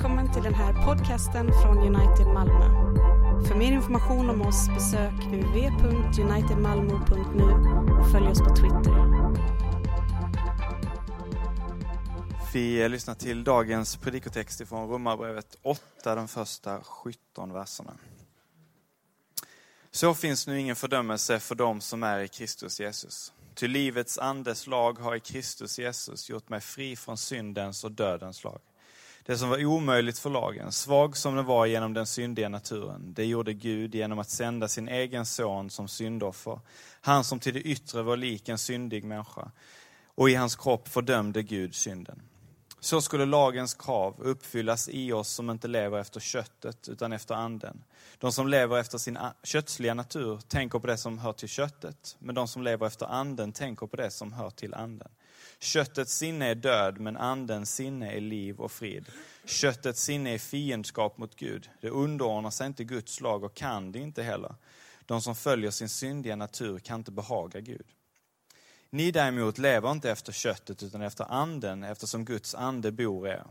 Välkommen till den här podcasten från United Malmö. För mer information om oss besök www.unitedmalmo.nu och följ oss på Twitter. Vi lyssnar till dagens predikotext från Romarbrevet 8, de första 17 verserna. Så finns nu ingen fördömelse för dem som är i Kristus Jesus. Ty livets andes lag har i Kristus Jesus gjort mig fri från syndens och dödens lag. Det som var omöjligt för lagen, svag som den var genom den syndiga naturen, det gjorde Gud genom att sända sin egen son som syndoffer. Han som till det yttre var lik en syndig människa. Och i hans kropp fördömde Gud synden. Så skulle lagens krav uppfyllas i oss som inte lever efter köttet utan efter anden. De som lever efter sin kötsliga natur tänker på det som hör till köttet, men de som lever efter anden tänker på det som hör till anden. Köttets sinne är död, men andens sinne är liv och frid. Köttets sinne är fiendskap mot Gud. Det underordnar sig inte Guds lag och kan det inte heller. De som följer sin syndiga natur kan inte behaga Gud. Ni däremot lever inte efter köttet utan efter anden eftersom Guds ande bor i er.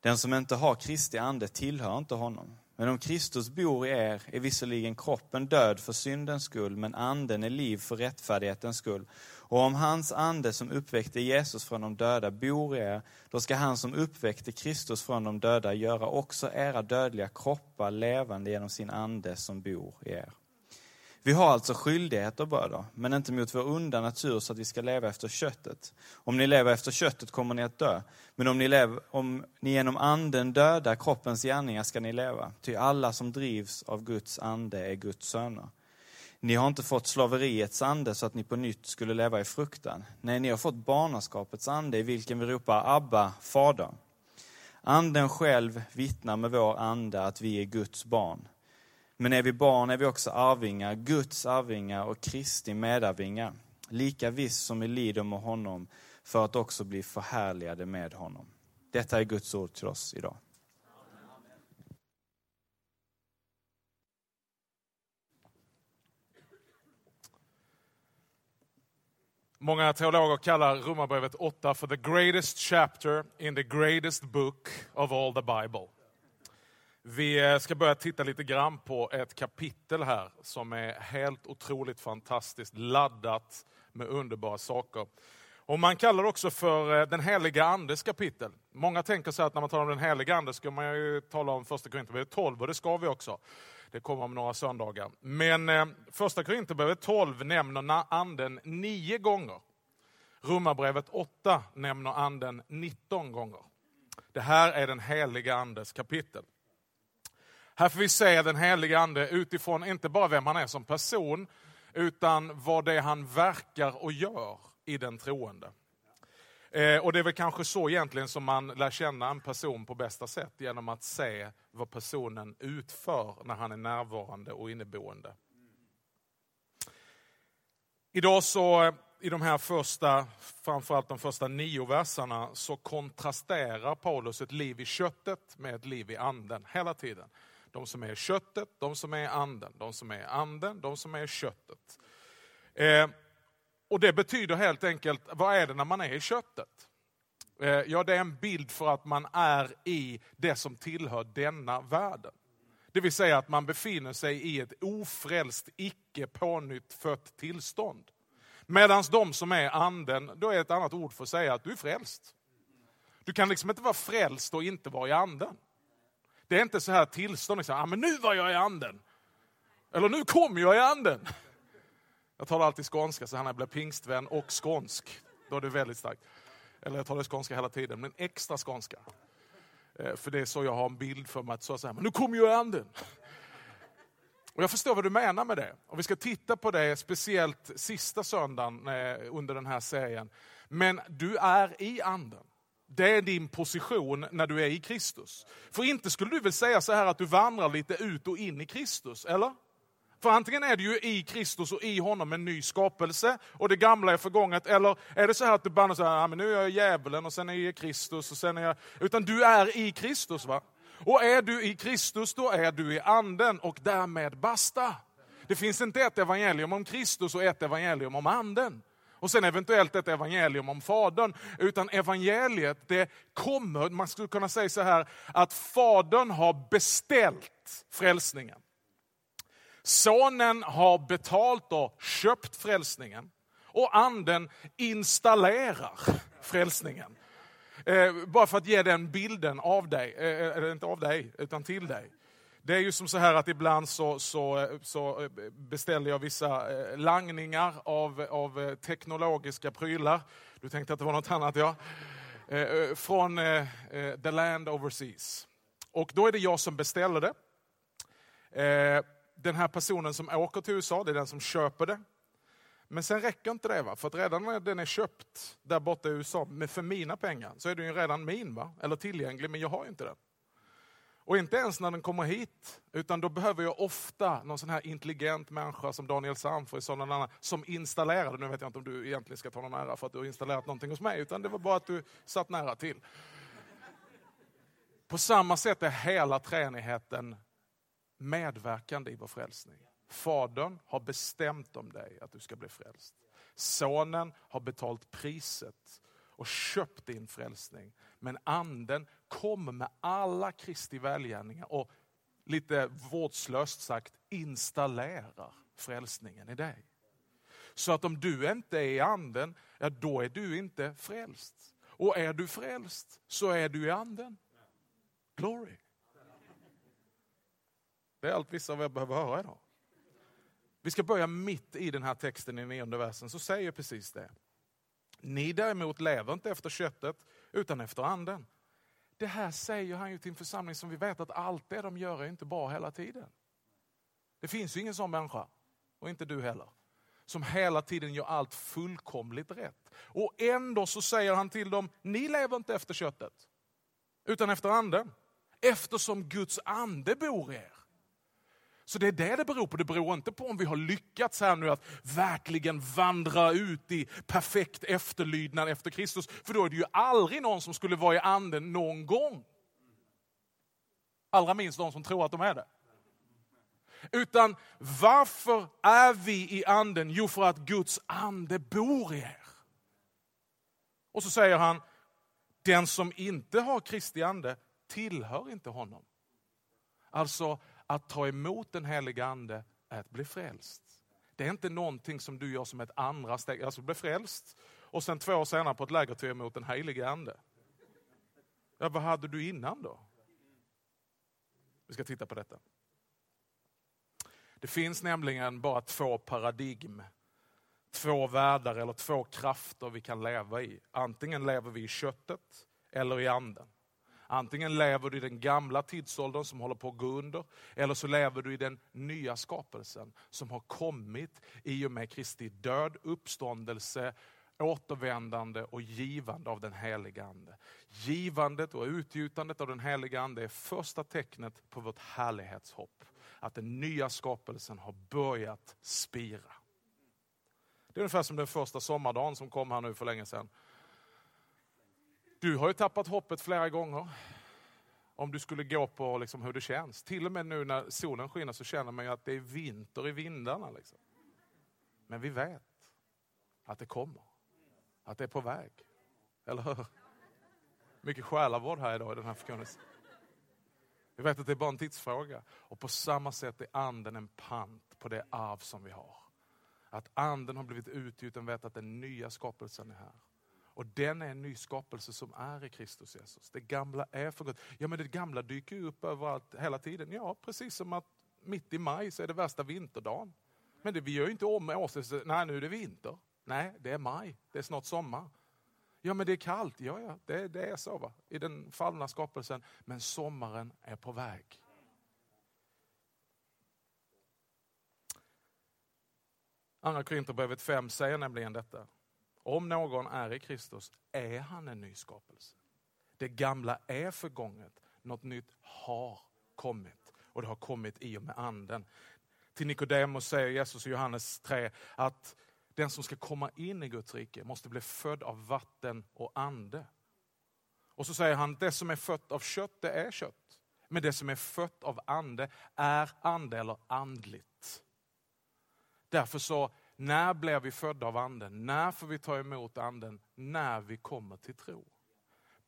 Den som inte har Kristi ande tillhör inte honom. Men om Kristus bor i er är visserligen kroppen död för syndens skull, men anden är liv för rättfärdighetens skull. Och om hans ande som uppväckte Jesus från de döda bor i er, då ska han som uppväckte Kristus från de döda göra också era dödliga kroppar levande genom sin ande som bor i er. Vi har alltså skyldigheter bröder, men inte mot vår onda natur så att vi ska leva efter köttet. Om ni lever efter köttet kommer ni att dö, men om ni, lever, om ni genom anden dödar kroppens gärningar ska ni leva. Ty alla som drivs av Guds ande är Guds söner. Ni har inte fått slaveriets ande så att ni på nytt skulle leva i fruktan. Nej, ni har fått barnaskapets ande i vilken vi ropar Abba, Fader. Anden själv vittnar med vår ande att vi är Guds barn. Men är vi barn är vi också arvingar, Guds arvingar och Kristi medarvingar, lika visst som vi lider med honom för att också bli förhärligade med honom. Detta är Guds ord till oss idag. Många teologer kallar Romarbrevet 8 för the greatest chapter in the greatest book of all the Bible. Vi eh, ska börja titta lite grann på ett kapitel här som är helt otroligt fantastiskt laddat med underbara saker. Och man kallar det också för eh, den heliga andes kapitel. Många tänker sig att när man talar om den heliga ande ska man ju tala om första Korinthierbrevet 12 och det ska vi också. Det kommer om några söndagar. Men eh, första Korinthierbrevet 12 nämner anden nio gånger. Romarbrevet 8 nämner anden 19 gånger. Det här är den heliga andes kapitel. Här får vi se den helige Ande utifrån inte bara vem han är som person, utan vad det är han verkar och gör i den troende. Eh, och det är väl kanske så egentligen som man lär känna en person på bästa sätt, genom att se vad personen utför när han är närvarande och inneboende. Idag så, i de här första, framförallt de första nio verserna, så kontrasterar Paulus ett liv i köttet med ett liv i anden hela tiden de som är köttet, de som är anden, de som är anden, de som är köttet. Eh, och Det betyder helt enkelt, vad är det när man är i köttet? Eh, ja, det är en bild för att man är i det som tillhör denna världen. Det vill säga att man befinner sig i ett ofrälst, icke pånyttfött tillstånd. Medan de som är anden, då är ett annat ord för att säga att du är frälst. Du kan liksom inte vara frälst och inte vara i anden. Det är inte så här tillstånd, liksom, ah, men nu var jag i anden. Eller nu kom jag i anden. Jag talar alltid skånska, så han blir pingstvän och skånsk. Då är det väldigt starkt. Eller jag talar skånska hela tiden, men extra skånska. Eh, för det är så jag har en bild för mig, att så här, men nu kommer jag i anden. Och jag förstår vad du menar med det. Och vi ska titta på det, speciellt sista söndagen eh, under den här serien. Men du är i anden. Det är din position när du är i Kristus. För inte skulle du väl säga så här att du vandrar lite ut och in i Kristus, eller? För antingen är du ju i Kristus och i honom en ny skapelse och det gamla är förgånget. Eller är det så här att du bara säger, men nu är jag djävulen och sen är jag Kristus och sen är jag... Utan du är i Kristus. va? Och är du i Kristus, då är du i anden och därmed basta. Det finns inte ett evangelium om Kristus och ett evangelium om anden och sen eventuellt ett evangelium om Fadern. Utan evangeliet, det kommer, man skulle kunna säga så här, att Fadern har beställt frälsningen. Sonen har betalt och köpt frälsningen. Och anden installerar frälsningen. Eh, bara för att ge den bilden av dig, eh, eller inte av dig, utan till dig. Det är ju som så här att ibland så, så, så beställer jag vissa eh, langningar av, av eh, teknologiska prylar. Du tänkte att det var något annat ja. Eh, från the land overseas. Och då är det jag som beställer det. Den här personen som åker till USA, det är den som köper det. Men sen räcker inte det, va? för att redan när den är köpt där borta i USA med för mina pengar så är den ju redan min, va? eller tillgänglig, men jag har ju inte den. Och inte ens när den kommer hit, utan då behöver jag ofta någon sån här intelligent människa som Daniel Samfors som installerade, nu vet jag inte om du egentligen ska ta någon ära för att du har installerat någonting hos mig, utan det var bara att du satt nära till. På samma sätt är hela treenigheten medverkande i vår frälsning. Fadern har bestämt om dig att du ska bli frälst. Sonen har betalt priset och köpt din frälsning. Men anden Kom med alla Kristi välgärningar och lite vårdslöst sagt installerar frälsningen i dig. Så att om du inte är i anden, ja då är du inte frälst. Och är du frälst så är du i anden. Glory. Det är allt vissa av er behöver höra idag. Vi ska börja mitt i den här texten i nionde versen, så säger precis det. Ni däremot lever inte efter köttet, utan efter anden. Det här säger han ju till en församling som vi vet att allt det de gör är inte bra hela tiden. Det finns ju ingen sån människa, och inte du heller, som hela tiden gör allt fullkomligt rätt. Och ändå så säger han till dem, ni lever inte efter köttet, utan efter anden. Eftersom Guds ande bor i er. Så det är det det beror på. Det beror inte på om vi har lyckats här nu att verkligen vandra ut i perfekt efterlydnad efter Kristus. För då är det ju aldrig någon som skulle vara i anden någon gång. Allra minst de som tror att de är det. Utan varför är vi i anden? Jo, för att Guds ande bor i er. Och så säger han, den som inte har Kristi ande tillhör inte honom. Alltså, att ta emot den heliga ande är att bli frälst. Det är inte någonting som du gör som ett andra steg, alltså bli frälst och sen två år senare på ett läger ta emot den heliga ande. Ja, vad hade du innan då? Vi ska titta på detta. Det finns nämligen bara två paradigm, två världar eller två krafter vi kan leva i. Antingen lever vi i köttet eller i anden. Antingen lever du i den gamla tidsåldern som håller på att gå under, eller så lever du i den nya skapelsen som har kommit i och med Kristi död, uppståndelse, återvändande och givande av den heliga Ande. Givandet och utgjutandet av den heliga Ande är första tecknet på vårt härlighetshopp. Att den nya skapelsen har börjat spira. Det är ungefär som den första sommardagen som kom här nu för länge sedan. Du har ju tappat hoppet flera gånger. Om du skulle gå på liksom hur det känns. Till och med nu när solen skiner så känner man ju att det är vinter i vindarna. Liksom. Men vi vet att det kommer. Att det är på väg. Eller hur? Mycket själavård här idag i den här förkunnelsen. Vi vet att det är bara en tidsfråga. Och på samma sätt är anden en pant på det arv som vi har. Att anden har blivit utgjuten, vet att den nya skapelsen är här. Och den är en ny skapelse som är i Kristus Jesus. Det gamla är förgått. Ja men det gamla dyker ju upp överallt hela tiden. Ja precis som att mitt i maj så är det värsta vinterdagen. Men det, vi gör ju inte om oss. nej nu är det vinter. Nej, det är maj, det är snart sommar. Ja men det är kallt, ja ja, det, det är så va? i den fallna skapelsen. Men sommaren är på väg. Andra Korinthierbrevet 5 säger nämligen detta. Om någon är i Kristus är han en ny skapelse. Det gamla är förgånget, något nytt har kommit. Och det har kommit i och med anden. Till Nikodemus säger Jesus i Johannes 3 att den som ska komma in i Guds rike måste bli född av vatten och ande. Och så säger han, det som är fött av kött, det är kött. Men det som är fött av ande är ande eller andligt. Därför så när blir vi födda av anden? När får vi ta emot anden? När vi kommer till tro.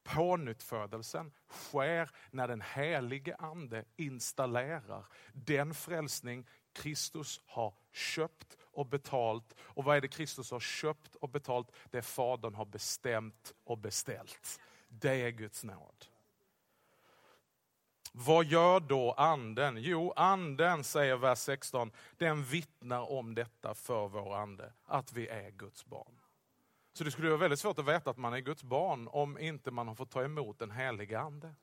Pånyttfödelsen sker när den helige ande installerar den frälsning Kristus har köpt och betalt. Och vad är det Kristus har köpt och betalt? Det Fadern har bestämt och beställt. Det är Guds nåd. Vad gör då anden? Jo, anden, säger vers 16, den vittnar om detta för vår ande, att vi är Guds barn. Så det skulle vara väldigt svårt att veta att man är Guds barn om inte man har fått ta emot den heliga ande.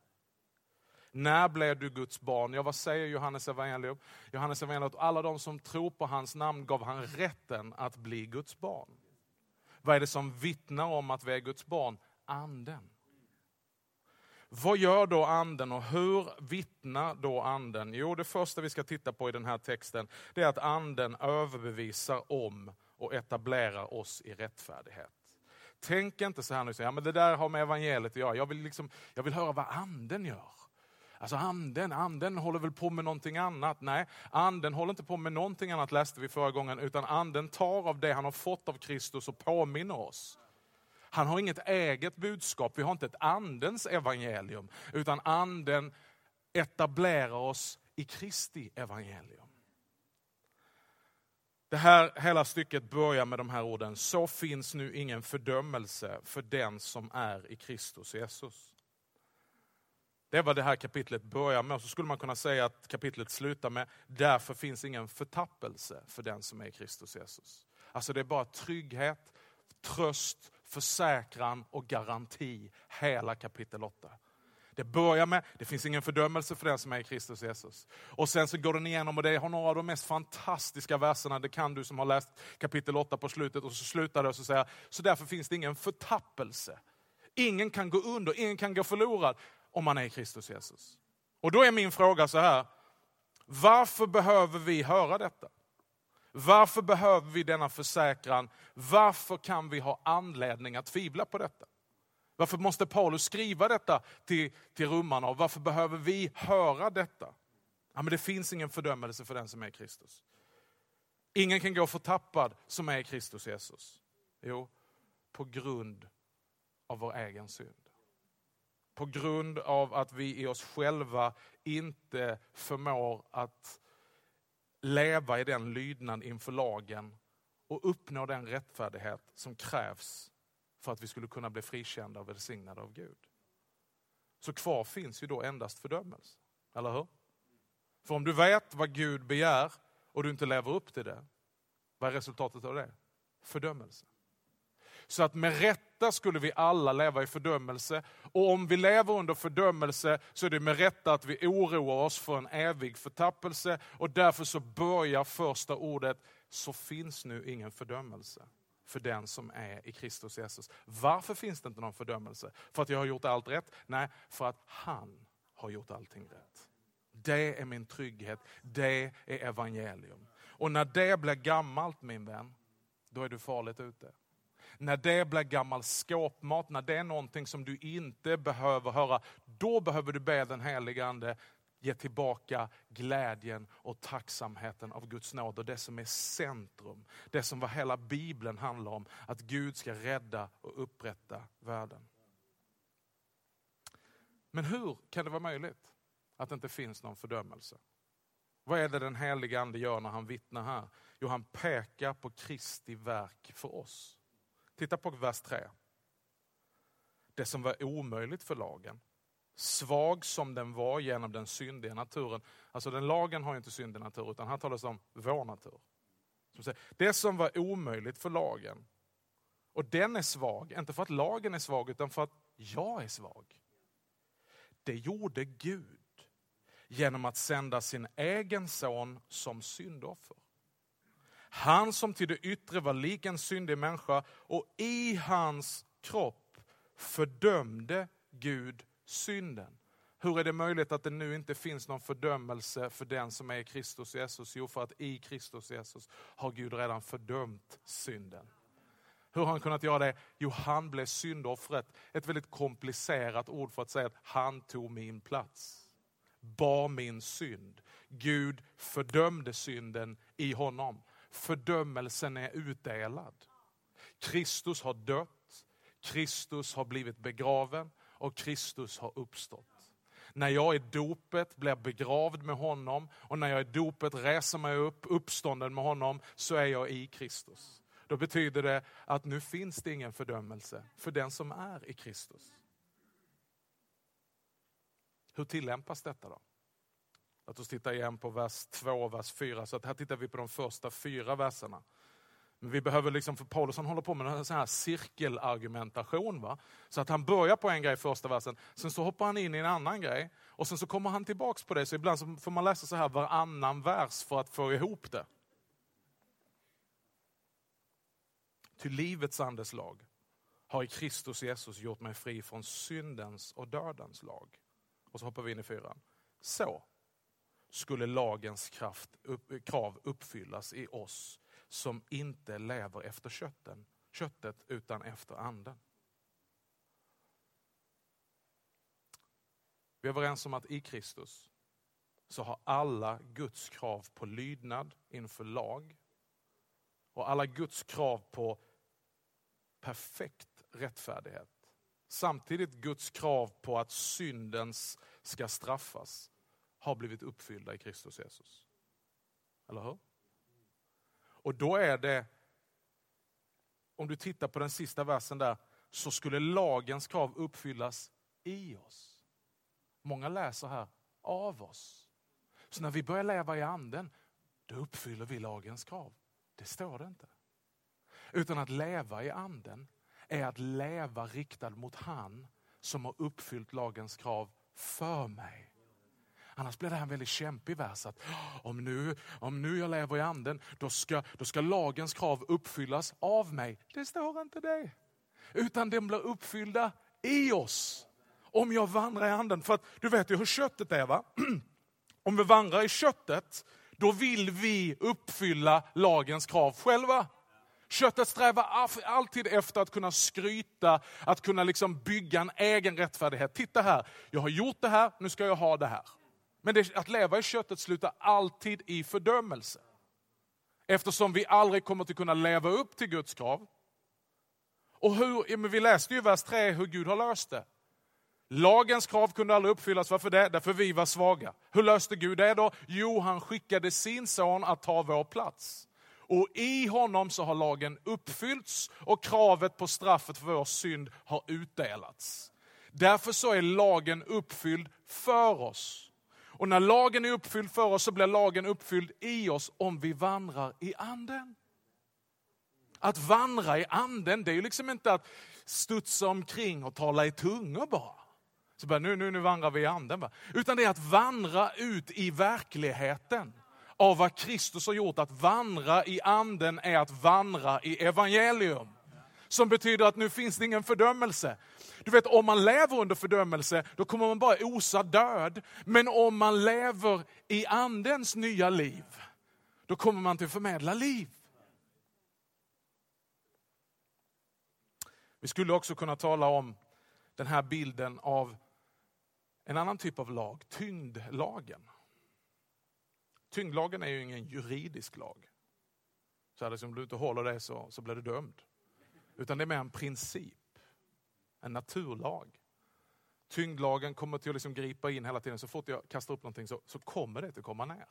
När blev du Guds barn? Ja, vad säger Johannes evangelium? Johannes evangelium att alla de som tror på hans namn gav han rätten att bli Guds barn. Vad är det som vittnar om att vi är Guds barn? Anden. Vad gör då anden och hur vittnar då anden? Jo, det första vi ska titta på i den här texten det är att anden överbevisar om och etablerar oss i rättfärdighet. Tänk inte så här nu, ja, men det där har med evangeliet att göra. Jag vill, liksom, jag vill höra vad anden gör. Alltså anden, anden håller väl på med någonting annat? Nej, anden håller inte på med någonting annat läste vi förra gången, utan anden tar av det han har fått av Kristus och påminner oss. Han har inget eget budskap, vi har inte ett andens evangelium, utan anden etablerar oss i Kristi evangelium. Det här hela stycket börjar med de här orden, så finns nu ingen fördömelse för den som är i Kristus Jesus. Det är vad det här kapitlet börjar med. Och så skulle man kunna säga att kapitlet slutar med, därför finns ingen förtappelse för den som är i Kristus Jesus. Alltså det är bara trygghet, tröst, försäkran och garanti hela kapitel 8. Det börjar med, det finns ingen fördömelse för den som är i Kristus Jesus. Och sen så går den igenom och det har några av de mest fantastiska verserna, det kan du som har läst kapitel 8 på slutet, och så slutar det och så säger så därför finns det ingen förtappelse. Ingen kan gå under, ingen kan gå förlorad om man är i Kristus Jesus. Och då är min fråga så här, varför behöver vi höra detta? Varför behöver vi denna försäkran? Varför kan vi ha anledning att tvivla på detta? Varför måste Paulus skriva detta till, till romarna och varför behöver vi höra detta? Ja, men det finns ingen fördömelse för den som är i Kristus. Ingen kan gå förtappad som är i Kristus Jesus. Jo, på grund av vår egen synd. På grund av att vi i oss själva inte förmår att leva i den lydnad inför lagen och uppnå den rättfärdighet som krävs för att vi skulle kunna bli frikända och välsignade av Gud. Så kvar finns ju då endast fördömelse. Eller hur? För om du vet vad Gud begär och du inte lever upp till det, vad är resultatet av det? Fördömelse. Så att med rätta skulle vi alla leva i fördömelse. Och om vi lever under fördömelse så är det med rätta att vi oroar oss för en evig förtappelse. Och därför så börjar första ordet, så finns nu ingen fördömelse för den som är i Kristus Jesus. Varför finns det inte någon fördömelse? För att jag har gjort allt rätt? Nej, för att han har gjort allting rätt. Det är min trygghet, det är evangelium. Och när det blir gammalt min vän, då är du farligt ute. När det blir gammal skåpmat, när det är någonting som du inte behöver höra, då behöver du be den helige Ande ge tillbaka glädjen och tacksamheten av Guds nåd och det som är centrum. Det som vad hela Bibeln handlar om, att Gud ska rädda och upprätta världen. Men hur kan det vara möjligt att det inte finns någon fördömelse? Vad är det den helige Ande gör när han vittnar här? Jo, han pekar på Kristi verk för oss. Titta på vers 3. Det som var omöjligt för lagen, svag som den var genom den syndiga naturen. Alltså den lagen har ju inte syndig natur, utan här talas det om vår natur. Det som var omöjligt för lagen, och den är svag, inte för att lagen är svag, utan för att jag är svag. Det gjorde Gud genom att sända sin egen son som syndoffer. Han som till det yttre var lik en syndig människa och i hans kropp fördömde Gud synden. Hur är det möjligt att det nu inte finns någon fördömelse för den som är i Kristus Jesus? Jo, för att i Kristus Jesus har Gud redan fördömt synden. Hur har han kunnat göra det? Jo, han blev syndoffret. Ett väldigt komplicerat ord för att säga att han tog min plats. Bar min synd. Gud fördömde synden i honom Fördömelsen är utdelad. Kristus har dött, Kristus har blivit begraven och Kristus har uppstått. När jag i dopet blir begravd med honom och när jag i dopet reser mig upp, uppstånden med honom, så är jag i Kristus. Då betyder det att nu finns det ingen fördömelse för den som är i Kristus. Hur tillämpas detta då? Låt oss titta igen på vers 2 och vers 4. Så att här tittar vi på de första fyra verserna. Men vi behöver liksom, för Paulus han håller på med en sån här cirkelargumentation. Va? Så att han börjar på en grej i första versen, sen så hoppar han in i en annan grej och sen så kommer han tillbaks på det. Så ibland så får man läsa så här varannan vers för att få ihop det. Till livets andes lag har i Kristus Jesus gjort mig fri från syndens och dödens lag. Och så hoppar vi in i fyran. Så skulle lagens kraft, upp, eh, krav uppfyllas i oss som inte lever efter kötten, köttet utan efter anden. Vi är överens om att i Kristus så har alla Guds krav på lydnad inför lag och alla Guds krav på perfekt rättfärdighet. Samtidigt Guds krav på att syndens ska straffas har blivit uppfyllda i Kristus Jesus. Eller hur? Och då är det, om du tittar på den sista versen där, så skulle lagens krav uppfyllas i oss. Många läser här, av oss. Så när vi börjar leva i anden, då uppfyller vi lagens krav. Det står det inte. Utan att leva i anden är att leva riktad mot han som har uppfyllt lagens krav för mig. Annars blir det här en väldigt kämpig vers. Att om, nu, om nu jag lever i anden, då ska, då ska lagens krav uppfyllas av mig. Det står inte det. Utan den blir uppfyllda i oss. Om jag vandrar i anden. För att du vet ju hur köttet är va? Om vi vandrar i köttet, då vill vi uppfylla lagens krav själva. Köttet strävar alltid efter att kunna skryta, att kunna liksom bygga en egen rättfärdighet. Titta här, jag har gjort det här, nu ska jag ha det här. Men det, att leva i köttet slutar alltid i fördömelse. Eftersom vi aldrig kommer att kunna leva upp till Guds krav. Och hur, men vi läste ju i vers 3 hur Gud har löst det. Lagens krav kunde aldrig uppfyllas. Varför det? Därför vi var svaga. Hur löste Gud det då? Jo, han skickade sin son att ta vår plats. Och i honom så har lagen uppfyllts och kravet på straffet för vår synd har utdelats. Därför så är lagen uppfylld för oss. Och när lagen är uppfylld för oss så blir lagen uppfylld i oss om vi vandrar i anden. Att vandra i anden, det är ju liksom inte att studsa omkring och tala i tungor bara. Så bara, nu, nu, nu vandrar vi i anden. Bara. Utan det är att vandra ut i verkligheten av vad Kristus har gjort. Att vandra i anden är att vandra i evangelium. Som betyder att nu finns det ingen fördömelse. Du vet, om man lever under fördömelse, då kommer man bara osa död. Men om man lever i andens nya liv, då kommer man till förmedla liv. Vi skulle också kunna tala om den här bilden av en annan typ av lag, tyngdlagen. Tyngdlagen är ju ingen juridisk lag. Så att om liksom, du inte håller det så, så blir du dömd. Utan det är mer en princip en naturlag. Tyngdlagen kommer till att liksom gripa in hela tiden. Så fort jag kastar upp någonting så, så kommer det att komma ner.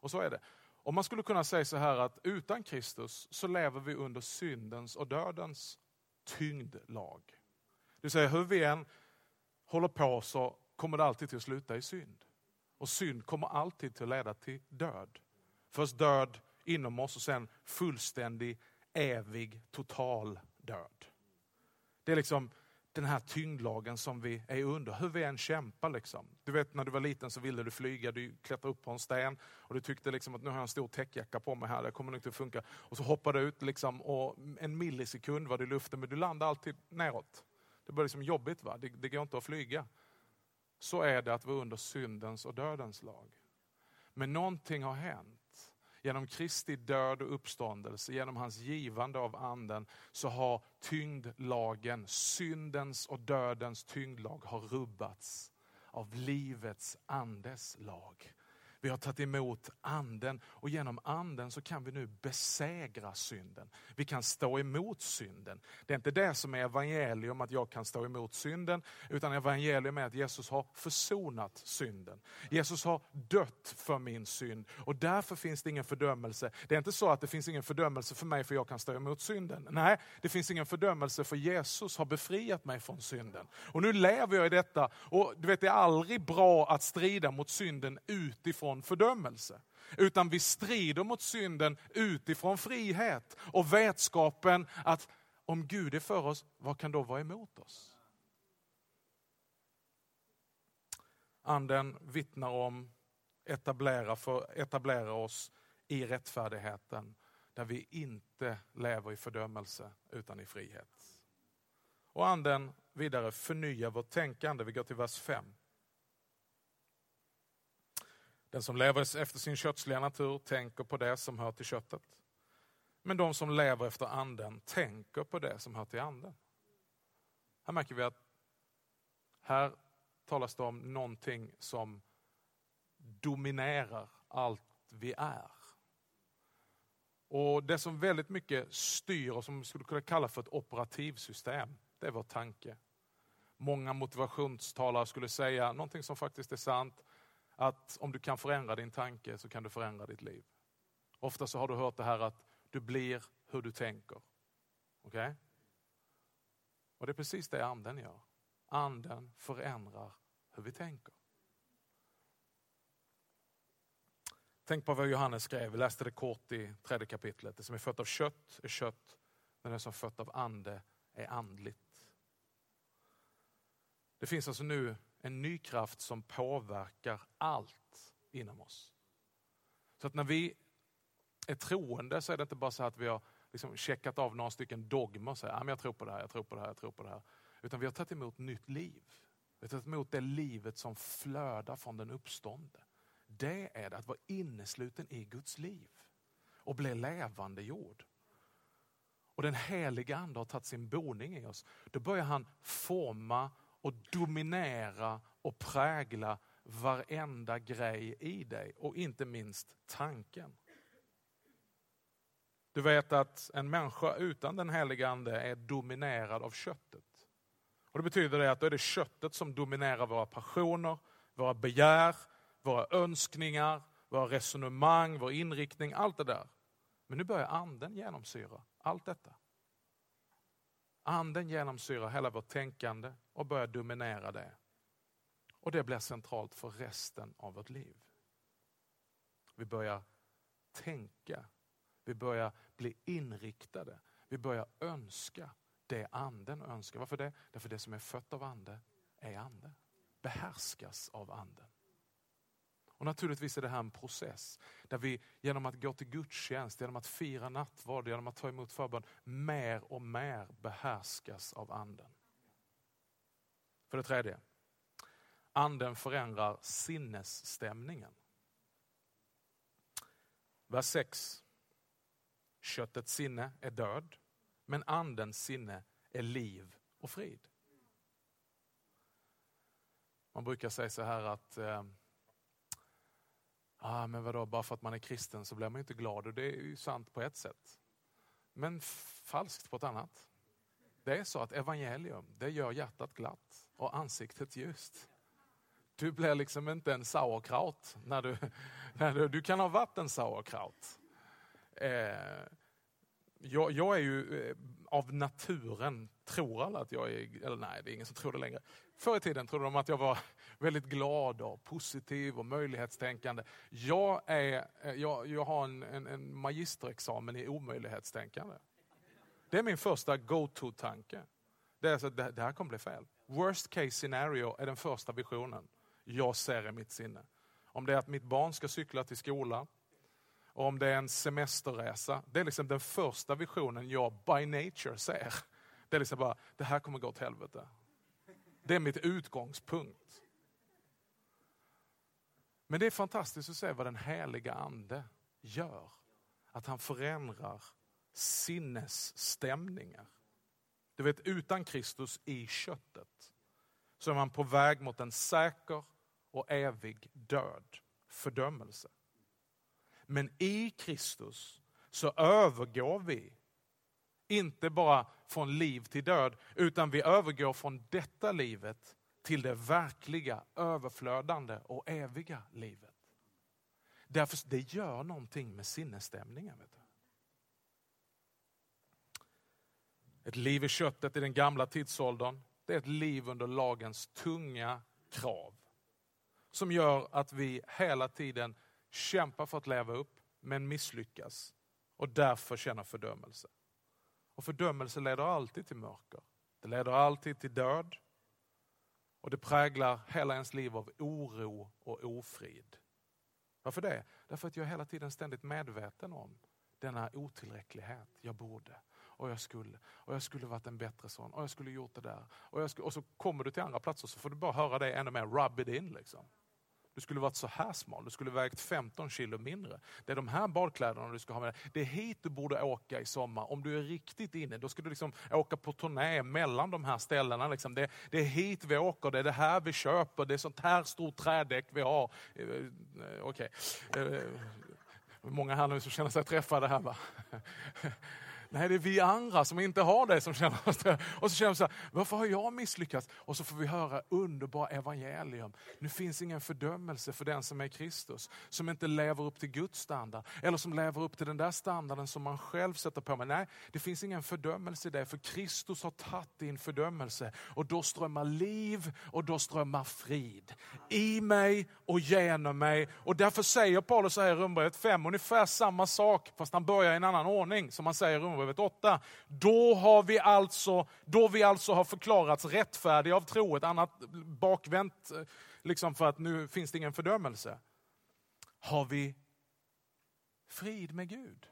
Och så är det. Om man skulle kunna säga så här att utan Kristus så lever vi under syndens och dödens tyngdlag. Det vill säga hur vi än håller på så kommer det alltid till att sluta i synd. Och synd kommer alltid till att leda till död. Först död inom oss och sen fullständig, evig, total död. Det är liksom den här tyngdlagen som vi är under, hur vi än kämpar. Liksom. Du vet när du var liten så ville du flyga, du klättrade upp på en sten och du tyckte liksom att nu har jag en stor täckjacka på mig här, det kommer nog inte att funka. Och så hoppade du ut liksom, och en millisekund var du i luften men du landade alltid neråt. Det blir liksom jobbigt, va? Det, det går inte att flyga. Så är det att vara under syndens och dödens lag. Men någonting har hänt genom Kristi död och uppståndelse, genom hans givande av anden, så har tyngdlagen, syndens och dödens tyngdlag har rubbats av livets andes lag. Vi har tagit emot anden och genom anden så kan vi nu besegra synden. Vi kan stå emot synden. Det är inte det som är evangelium, att jag kan stå emot synden, utan evangelium är att Jesus har försonat synden. Jesus har dött för min synd och därför finns det ingen fördömelse. Det är inte så att det finns ingen fördömelse för mig för jag kan stå emot synden. Nej, det finns ingen fördömelse för Jesus har befriat mig från synden. Och nu lever jag i detta och du vet det är aldrig bra att strida mot synden utifrån fördömelse. Utan vi strider mot synden utifrån frihet och vetskapen att om Gud är för oss, vad kan då vara emot oss? Anden vittnar om, etablera, för, etablera oss i rättfärdigheten där vi inte lever i fördömelse utan i frihet. Och anden vidare förnyar vårt tänkande. Vi går till vers 5. Den som lever efter sin kötsliga natur tänker på det som hör till köttet. Men de som lever efter anden tänker på det som hör till anden. Här märker vi att här talas det om någonting som dominerar allt vi är. Och Det som väldigt mycket styr och som vi skulle kunna kalla för ett operativsystem, det är vår tanke. Många motivationstalare skulle säga någonting som faktiskt är sant, att om du kan förändra din tanke så kan du förändra ditt liv. Ofta så har du hört det här att du blir hur du tänker. Okej? Okay? Och det är precis det anden gör. Anden förändrar hur vi tänker. Tänk på vad Johannes skrev, vi läste det kort i tredje kapitlet. Det som är fött av kött är kött, men det som är fött av ande är andligt. Det finns alltså nu en ny kraft som påverkar allt inom oss. Så att när vi är troende så är det inte bara så att vi har liksom checkat av några stycken dogmer och säger, jag tror på det här, jag tror på det här, jag tror på det här. Utan vi har tagit emot nytt liv. Vi har tagit emot det livet som flödar från den uppstående. Det är det, att vara innesluten i Guds liv och bli levande jord. Och den heliga ande har tagit sin boning i oss. Då börjar han forma och dominera och prägla varenda grej i dig och inte minst tanken. Du vet att en människa utan den heliga ande är dominerad av köttet. Och Det betyder det att då är det köttet som dominerar våra passioner, våra begär, våra önskningar, våra resonemang, vår inriktning, allt det där. Men nu börjar anden genomsyra allt detta. Anden genomsyrar hela vårt tänkande och börjar dominera det. Och det blir centralt för resten av vårt liv. Vi börjar tänka, vi börjar bli inriktade, vi börjar önska det anden önskar. Varför det? Därför det som är fött av ande är ande. Behärskas av anden. Och Naturligtvis är det här en process där vi genom att gå till gudstjänst, genom att fira nattvard, genom att ta emot förbön, mer och mer behärskas av anden. För det tredje, anden förändrar sinnesstämningen. Vers 6. Köttets sinne är död, men andens sinne är liv och frid. Man brukar säga så här att eh, ah, men vadå, bara för att man är kristen så blir man inte glad. Och det är ju sant på ett sätt. Men falskt på ett annat. Det är så att evangelium, det gör hjärtat glatt och ansiktet ljust. Du blir liksom inte en sauerkraut när du, när du, du kan ha varit en sauerkraut. Eh, jag, jag, är ju eh, av naturen, tror alla att jag är, eller nej det är ingen som tror det längre. Förr i tiden trodde de att jag var väldigt glad och positiv och möjlighetstänkande. Jag, är, eh, jag, jag har en, en, en magisterexamen i omöjlighetstänkande. Det är min första go-to-tanke. Det, är så, det, det här kommer bli fel. Worst case scenario är den första visionen jag ser i mitt sinne. Om det är att mitt barn ska cykla till skolan, och om det är en semesterresa. Det är liksom den första visionen jag by nature ser. Det är liksom bara, det här kommer gå åt helvete. Det är mitt utgångspunkt. Men det är fantastiskt att se vad den heliga ande gör. Att han förändrar sinnesstämningar. Du vet, utan Kristus i köttet så är man på väg mot en säker och evig död. fördömelse. Men i Kristus så övergår vi inte bara från liv till död, utan vi övergår från detta livet till det verkliga, överflödande och eviga livet. Därför det gör någonting med sinnesstämningen. Vet du. Ett liv i köttet i den gamla tidsåldern, det är ett liv under lagens tunga krav. Som gör att vi hela tiden kämpar för att leva upp, men misslyckas. Och därför känner fördömelse. Och fördömelse leder alltid till mörker. Det leder alltid till död. Och det präglar hela ens liv av oro och ofrid. Varför det? Därför att jag är hela tiden ständigt medveten om denna otillräcklighet. Jag borde och jag skulle och jag skulle varit en bättre son och jag skulle gjort det där. Och, skulle, och så kommer du till andra platser så får du bara höra det ännu mer rub it in. Liksom. Du skulle varit så här smal, du skulle vägt 15 kilo mindre. Det är de här badkläderna du ska ha med dig. Det är hit du borde åka i sommar. Om du är riktigt inne, då ska du liksom åka på turné mellan de här ställena. Liksom. Det, det, är hit vi åker, det är det här vi köper, det är sånt här stort trädäck vi har. Eh, eh, okej. Eh, okay. Många här nu som känner sig träffade här va? Nej, det är vi andra som inte har det som känner oss det. Och så känner vi så här, varför har jag misslyckats? Och så får vi höra underbara evangelium. Nu finns ingen fördömelse för den som är Kristus, som inte lever upp till Guds standard, eller som lever upp till den där standarden som man själv sätter på mig. Nej, det finns ingen fördömelse i det, för Kristus har tagit din fördömelse. Och då strömmar liv och då strömmar frid. I mig och genom mig. Och därför säger Paulus här i Romarbrevet 5 ungefär samma sak, fast han börjar i en annan ordning, som han säger i Romarbrevet 8. Då, har vi alltså, då vi alltså har förklarats rättfärdiga av tro, ett annat bakvänt, eh, liksom för att nu finns det ingen fördömelse. Har vi frid med Gud.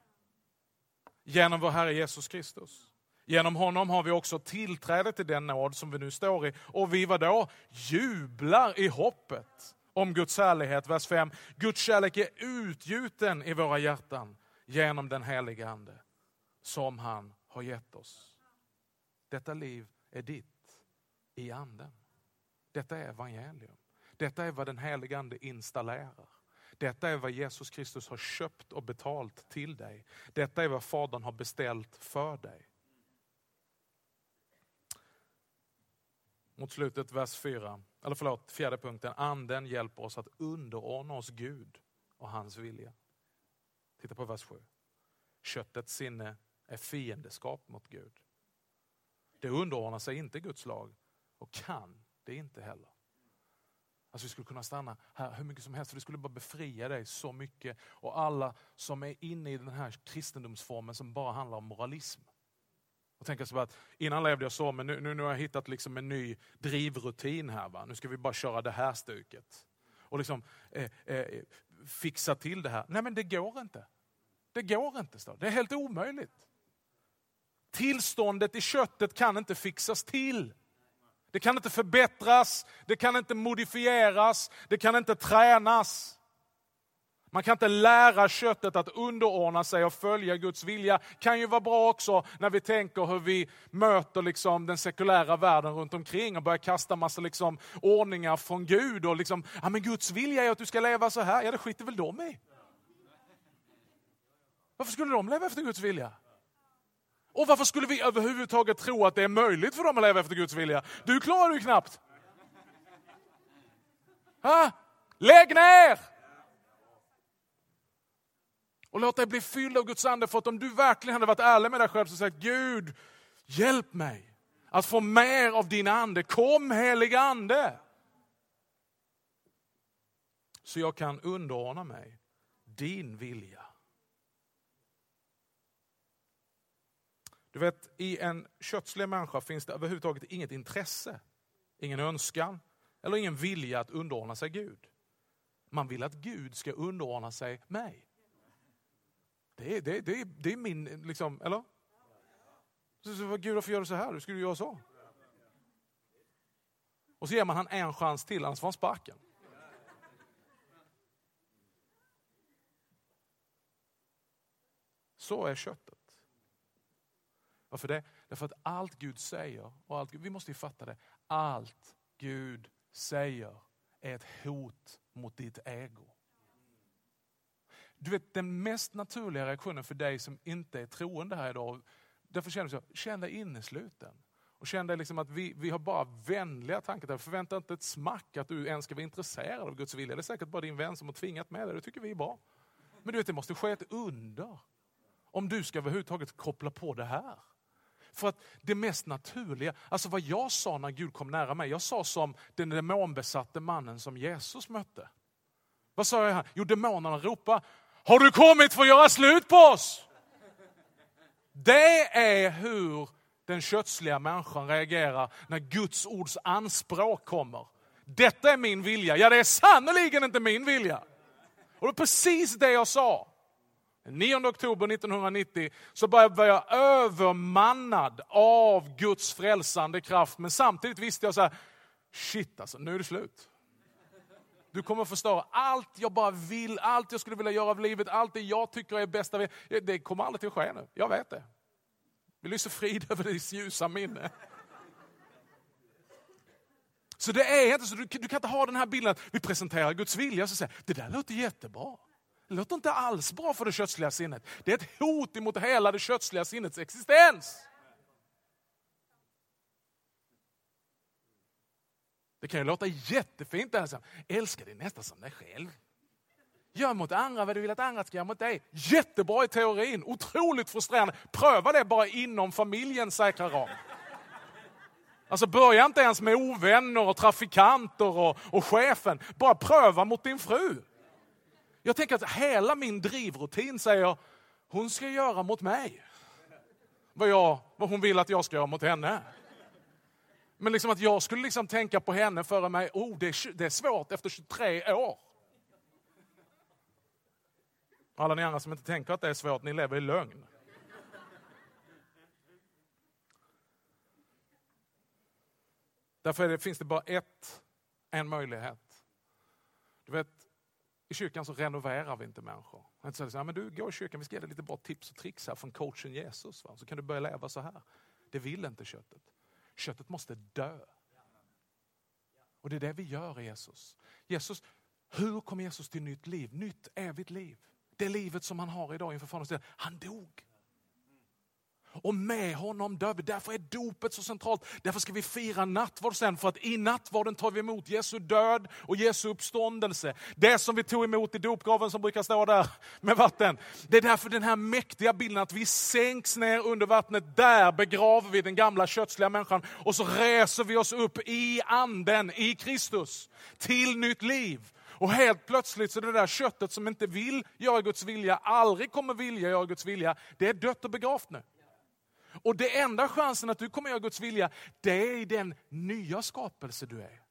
Genom vår Herre Jesus Kristus. Genom honom har vi också tillträde till den nåd som vi nu står i. Och vi vad då? Jublar i hoppet om Guds härlighet. Vers 5. Guds kärlek är utgjuten i våra hjärtan genom den helige Ande som han har gett oss. Detta liv är ditt i anden. Detta är evangelium. Detta är vad den helige Ande installerar. Detta är vad Jesus Kristus har köpt och betalt till dig. Detta är vad Fadern har beställt för dig. Mot slutet vers 4, eller förlåt, fjärde punkten. Anden hjälper oss att underordna oss Gud och hans vilja. Titta på vers 7. Köttets sinne är fiendeskap mot Gud. Det underordnar sig inte Guds lag och kan det inte heller. Alltså vi skulle kunna stanna här hur mycket som helst, för det skulle bara befria dig så mycket. Och alla som är inne i den här kristendomsformen som bara handlar om moralism. Och tänka så att innan levde jag så, men nu, nu, nu har jag hittat liksom en ny drivrutin här. Va? Nu ska vi bara köra det här stuket. Och liksom eh, eh, fixa till det här. Nej men det går inte. Det går inte, det är helt omöjligt. Tillståndet i köttet kan inte fixas till. Det kan inte förbättras, det kan inte modifieras, det kan inte tränas. Man kan inte lära köttet att underordna sig och följa Guds vilja. Kan ju vara bra också när vi tänker hur vi möter liksom den sekulära världen runt omkring och börjar kasta massa liksom ordningar från Gud. Och liksom, ja, men Guds vilja är att du ska leva så här. Ja, det skiter väl de i. Varför skulle de leva efter Guds vilja? Och varför skulle vi överhuvudtaget tro att det är möjligt för dem att leva efter Guds vilja? Du klarar ju knappt. Ha? Lägg ner! Och låt dig bli fylld av Guds ande. För att om du verkligen hade varit ärlig med dig själv och sagt Gud, hjälp mig att få mer av din ande. Kom heliga ande. Så jag kan underordna mig din vilja. Du vet, i en kötslig människa finns det överhuvudtaget inget intresse, ingen önskan eller ingen vilja att underordna sig Gud. Man vill att Gud ska underordna sig mig. Det är, det, det, det är min, liksom, eller? Så, så, Gud, varför gör du så här? Du skulle göra så. Och så ger man han en chans till, annars får han sparken. Så är köttet. Varför det? Därför att allt Gud säger, och allt, vi måste ju fatta det, allt Gud säger är ett hot mot ditt ego. Du vet den mest naturliga reaktionen för dig som inte är troende här idag, därför känner jag så, känn dig innesluten. Och känn dig liksom att vi, vi har bara vänliga tankar. Förvänta inte ett smack att du ens ska vara intresserad av Guds vilja. Det är säkert bara din vän som har tvingat med dig, det tycker vi är bra. Men du vet, det måste ske ett under. Om du ska överhuvudtaget koppla på det här. För att det mest naturliga, alltså vad jag sa när Gud kom nära mig, jag sa som den demonbesatte mannen som Jesus mötte. Vad sa jag här? Jo, demonerna ropar, har du kommit för att göra slut på oss? Det är hur den kötsliga människan reagerar när Guds ords anspråk kommer. Detta är min vilja. Ja, det är sannerligen inte min vilja. Och det är precis det jag sa. 9 oktober 1990 så var jag övermannad av Guds frälsande kraft. Men samtidigt visste jag så här, shit alltså, nu är det slut. Du kommer förstöra allt jag bara vill, allt jag skulle vilja göra av livet, allt det jag tycker är bäst av Det kommer aldrig att ske nu, jag vet det. Vi lyser frid över ditt ljusa minne. Så det är inte så, du, du, kan inte ha den här bilden att vi presenterar Guds vilja och så säger det där låter jättebra. Det låter inte alls bra för det kötsliga sinnet. Det är ett hot emot hela det kötsliga sinnets existens. Det kan ju låta jättefint. Alltså. Älska din nästa som dig själv. Gör mot andra vad du vill att andra ska göra mot dig. Jättebra i teorin, otroligt frustrerande. Pröva det bara inom familjens säkra ram. Alltså börja inte ens med ovänner och trafikanter och, och chefen. Bara pröva mot din fru. Jag tänker att hela min drivrutin säger, hon ska göra mot mig. Vad, jag, vad hon vill att jag ska göra mot henne. Men liksom att jag skulle liksom tänka på henne före mig, oh, det, är, det är svårt efter 23 år. Alla ni andra som inte tänker att det är svårt, ni lever i lögn. Därför det, finns det bara ett, en möjlighet. Du vet, i kyrkan så renoverar vi inte människor. Inte så liksom, att säga, men du gå i kyrkan, vi ska ge dig lite bra tips och tricks här från coachen Jesus. Va? Så kan du börja leva så här. Det vill inte köttet. Köttet måste dö. Och det är det vi gör i Jesus. Jesus hur kom Jesus till nytt liv? Nytt evigt liv. Det livet som han har idag inför Faderns Han dog. Och med honom dör vi. Därför är dopet så centralt. Därför ska vi fira nattvard sen. För att i nattvarden tar vi emot Jesu död och Jesu uppståndelse. Det som vi tog emot i dopgraven som brukar stå där med vatten. Det är därför den här mäktiga bilden att vi sänks ner under vattnet. Där begraver vi den gamla kötsliga människan. Och så reser vi oss upp i anden, i Kristus. Till nytt liv. Och helt plötsligt så det där köttet som inte vill göra Guds vilja, aldrig kommer vilja göra Guds vilja, det är dött och begravt nu. Och det enda chansen att du kommer göra Guds vilja, det är i den nya skapelse du är.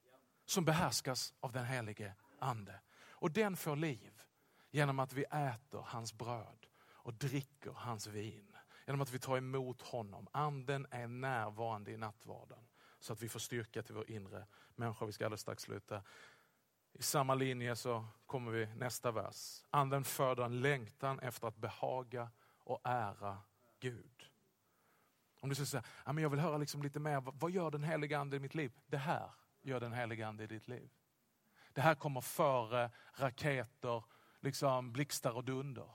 Som behärskas av den helige Ande. Och den får liv genom att vi äter hans bröd och dricker hans vin. Genom att vi tar emot honom. Anden är närvarande i nattvarden. Så att vi får styrka till vår inre människa. Vi ska alldeles strax sluta. I samma linje så kommer vi nästa vers. Anden föder en längtan efter att behaga och ära Gud. Om du säger så här, jag vill höra liksom lite mer, vad gör den heliga ande i mitt liv? Det här gör den heliga ande i ditt liv. Det här kommer före raketer, liksom blixtar och dunder.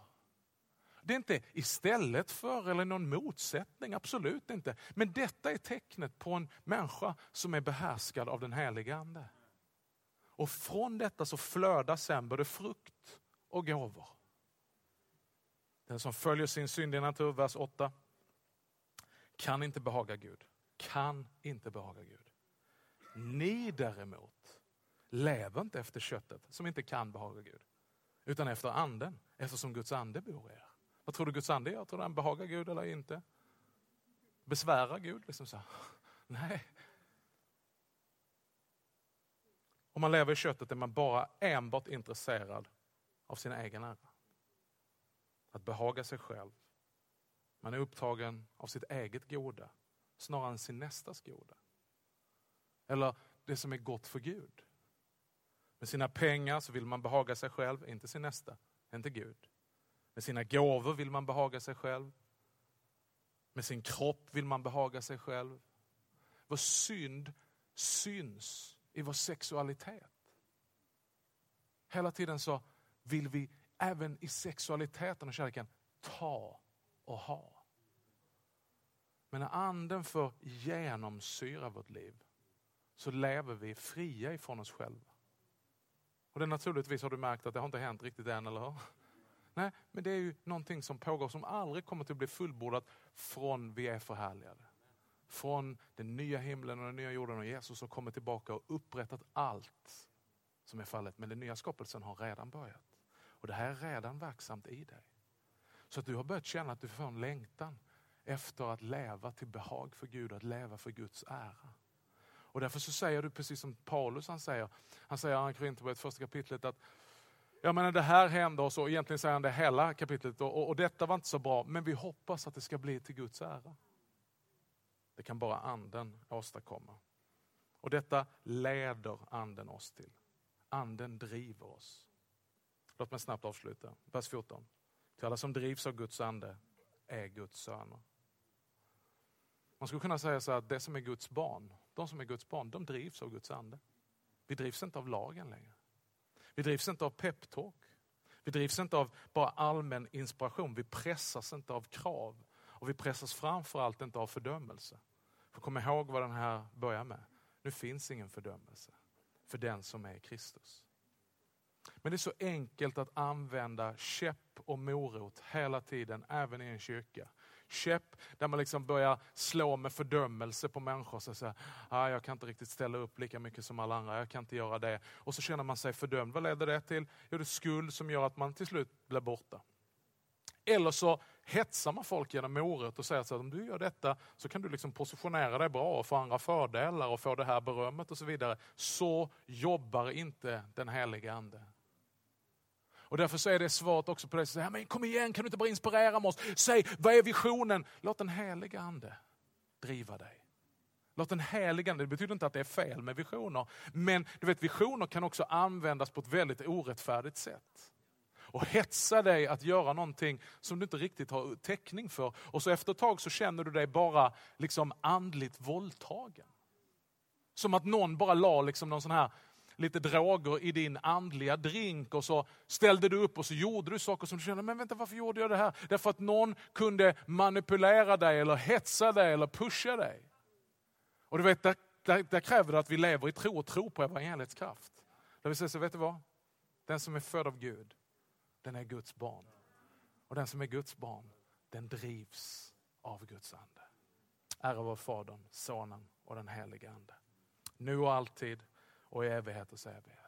Det är inte istället för eller någon motsättning, absolut inte. Men detta är tecknet på en människa som är behärskad av den heliga ande. Och från detta så flödar sen både frukt och gåvor. Den som följer sin synd natur, vers 8, kan inte behaga Gud. Kan inte behaga Gud. Ni däremot lever inte efter köttet som inte kan behaga Gud. Utan efter anden, eftersom Guds ande bor i er. Vad tror du Guds ande gör? Tror du han behagar Gud eller inte? Besvärar Gud? Liksom så. Nej, Om man lever i köttet är man bara enbart intresserad av sin egen ära. Att behaga sig själv. Man är upptagen av sitt eget goda snarare än sin nästas goda. Eller det som är gott för Gud. Med sina pengar så vill man behaga sig själv, inte sin nästa, inte Gud. Med sina gåvor vill man behaga sig själv. Med sin kropp vill man behaga sig själv. Vår synd syns i vår sexualitet. Hela tiden så vill vi även i sexualiteten och kärleken, ta och ha. Men när anden får genomsyra vårt liv så lever vi fria ifrån oss själva. Och det naturligtvis har du märkt att det har inte hänt riktigt än, eller hur? Nej, men det är ju någonting som pågår som aldrig kommer att bli fullbordat från vi är förhärligade. Från den nya himlen och den nya jorden och Jesus som kommer tillbaka och upprättat allt som är fallet. Men den nya skapelsen har redan börjat. Och det här är redan verksamt i dig. Så att du har börjat känna att du får en längtan efter att leva till behag för Gud, att leva för Guds ära. Och därför så säger du precis som Paulus han säger, han säger i Korinthierbrevet första kapitlet att jag menar det här hände och så, egentligen säger han det hela kapitlet och, och, och detta var inte så bra, men vi hoppas att det ska bli till Guds ära. Det kan bara anden åstadkomma. Och detta leder anden oss till. Anden driver oss. Låt mig snabbt avsluta. Vers 14. Till alla som drivs av Guds ande är Guds söner. Man skulle kunna säga så att det som är Guds barn, de som är Guds barn, de drivs av Guds ande. Vi drivs inte av lagen längre. Vi drivs inte av peptalk. Vi drivs inte av bara allmän inspiration. Vi pressas inte av krav. Och vi pressas framförallt inte av fördömelse. För kom ihåg vad den här börjar med. Nu finns ingen fördömelse för den som är Kristus. Men det är så enkelt att använda käpp och morot hela tiden, även i en kyrka. Käpp där man liksom börjar slå med fördömelse på människor. Så säger, ah, jag kan inte riktigt ställa upp lika mycket som alla andra, jag kan inte göra det. Och så känner man sig fördömd. Vad leder det till? Jo, det är skuld som gör att man till slut blir borta. Eller så hetsar man folk genom morot och säger att om du gör detta så kan du liksom positionera dig bra och få andra fördelar och få det här berömmet och så vidare. Så jobbar inte den helige Ande. Och därför så är det svaret också på det. Så, men kom igen, kan du inte bara inspirera oss? Säg, vad är visionen? Låt den helige Ande driva dig. Låt den helige Ande, det betyder inte att det är fel med visioner. Men du vet, visioner kan också användas på ett väldigt orättfärdigt sätt och hetsa dig att göra någonting som du inte riktigt har täckning för. Och så efter ett tag så känner du dig bara liksom andligt våldtagen. Som att någon bara la liksom någon sån här lite droger i din andliga drink och så ställde du upp och så gjorde du saker som du kände, men vänta varför gjorde jag det här? Därför att någon kunde manipulera dig eller hetsa dig eller pusha dig. Och du vet, där, där, där kräver det att vi lever i tro och tro på evangeliets kraft. Där vi säger så, vet du vad? Den som är född av Gud, den är Guds barn. Och den som är Guds barn, den drivs av Guds ande. Ära vår Fadern, Sonen och den helige Ande. Nu och alltid och i evigheters evighet.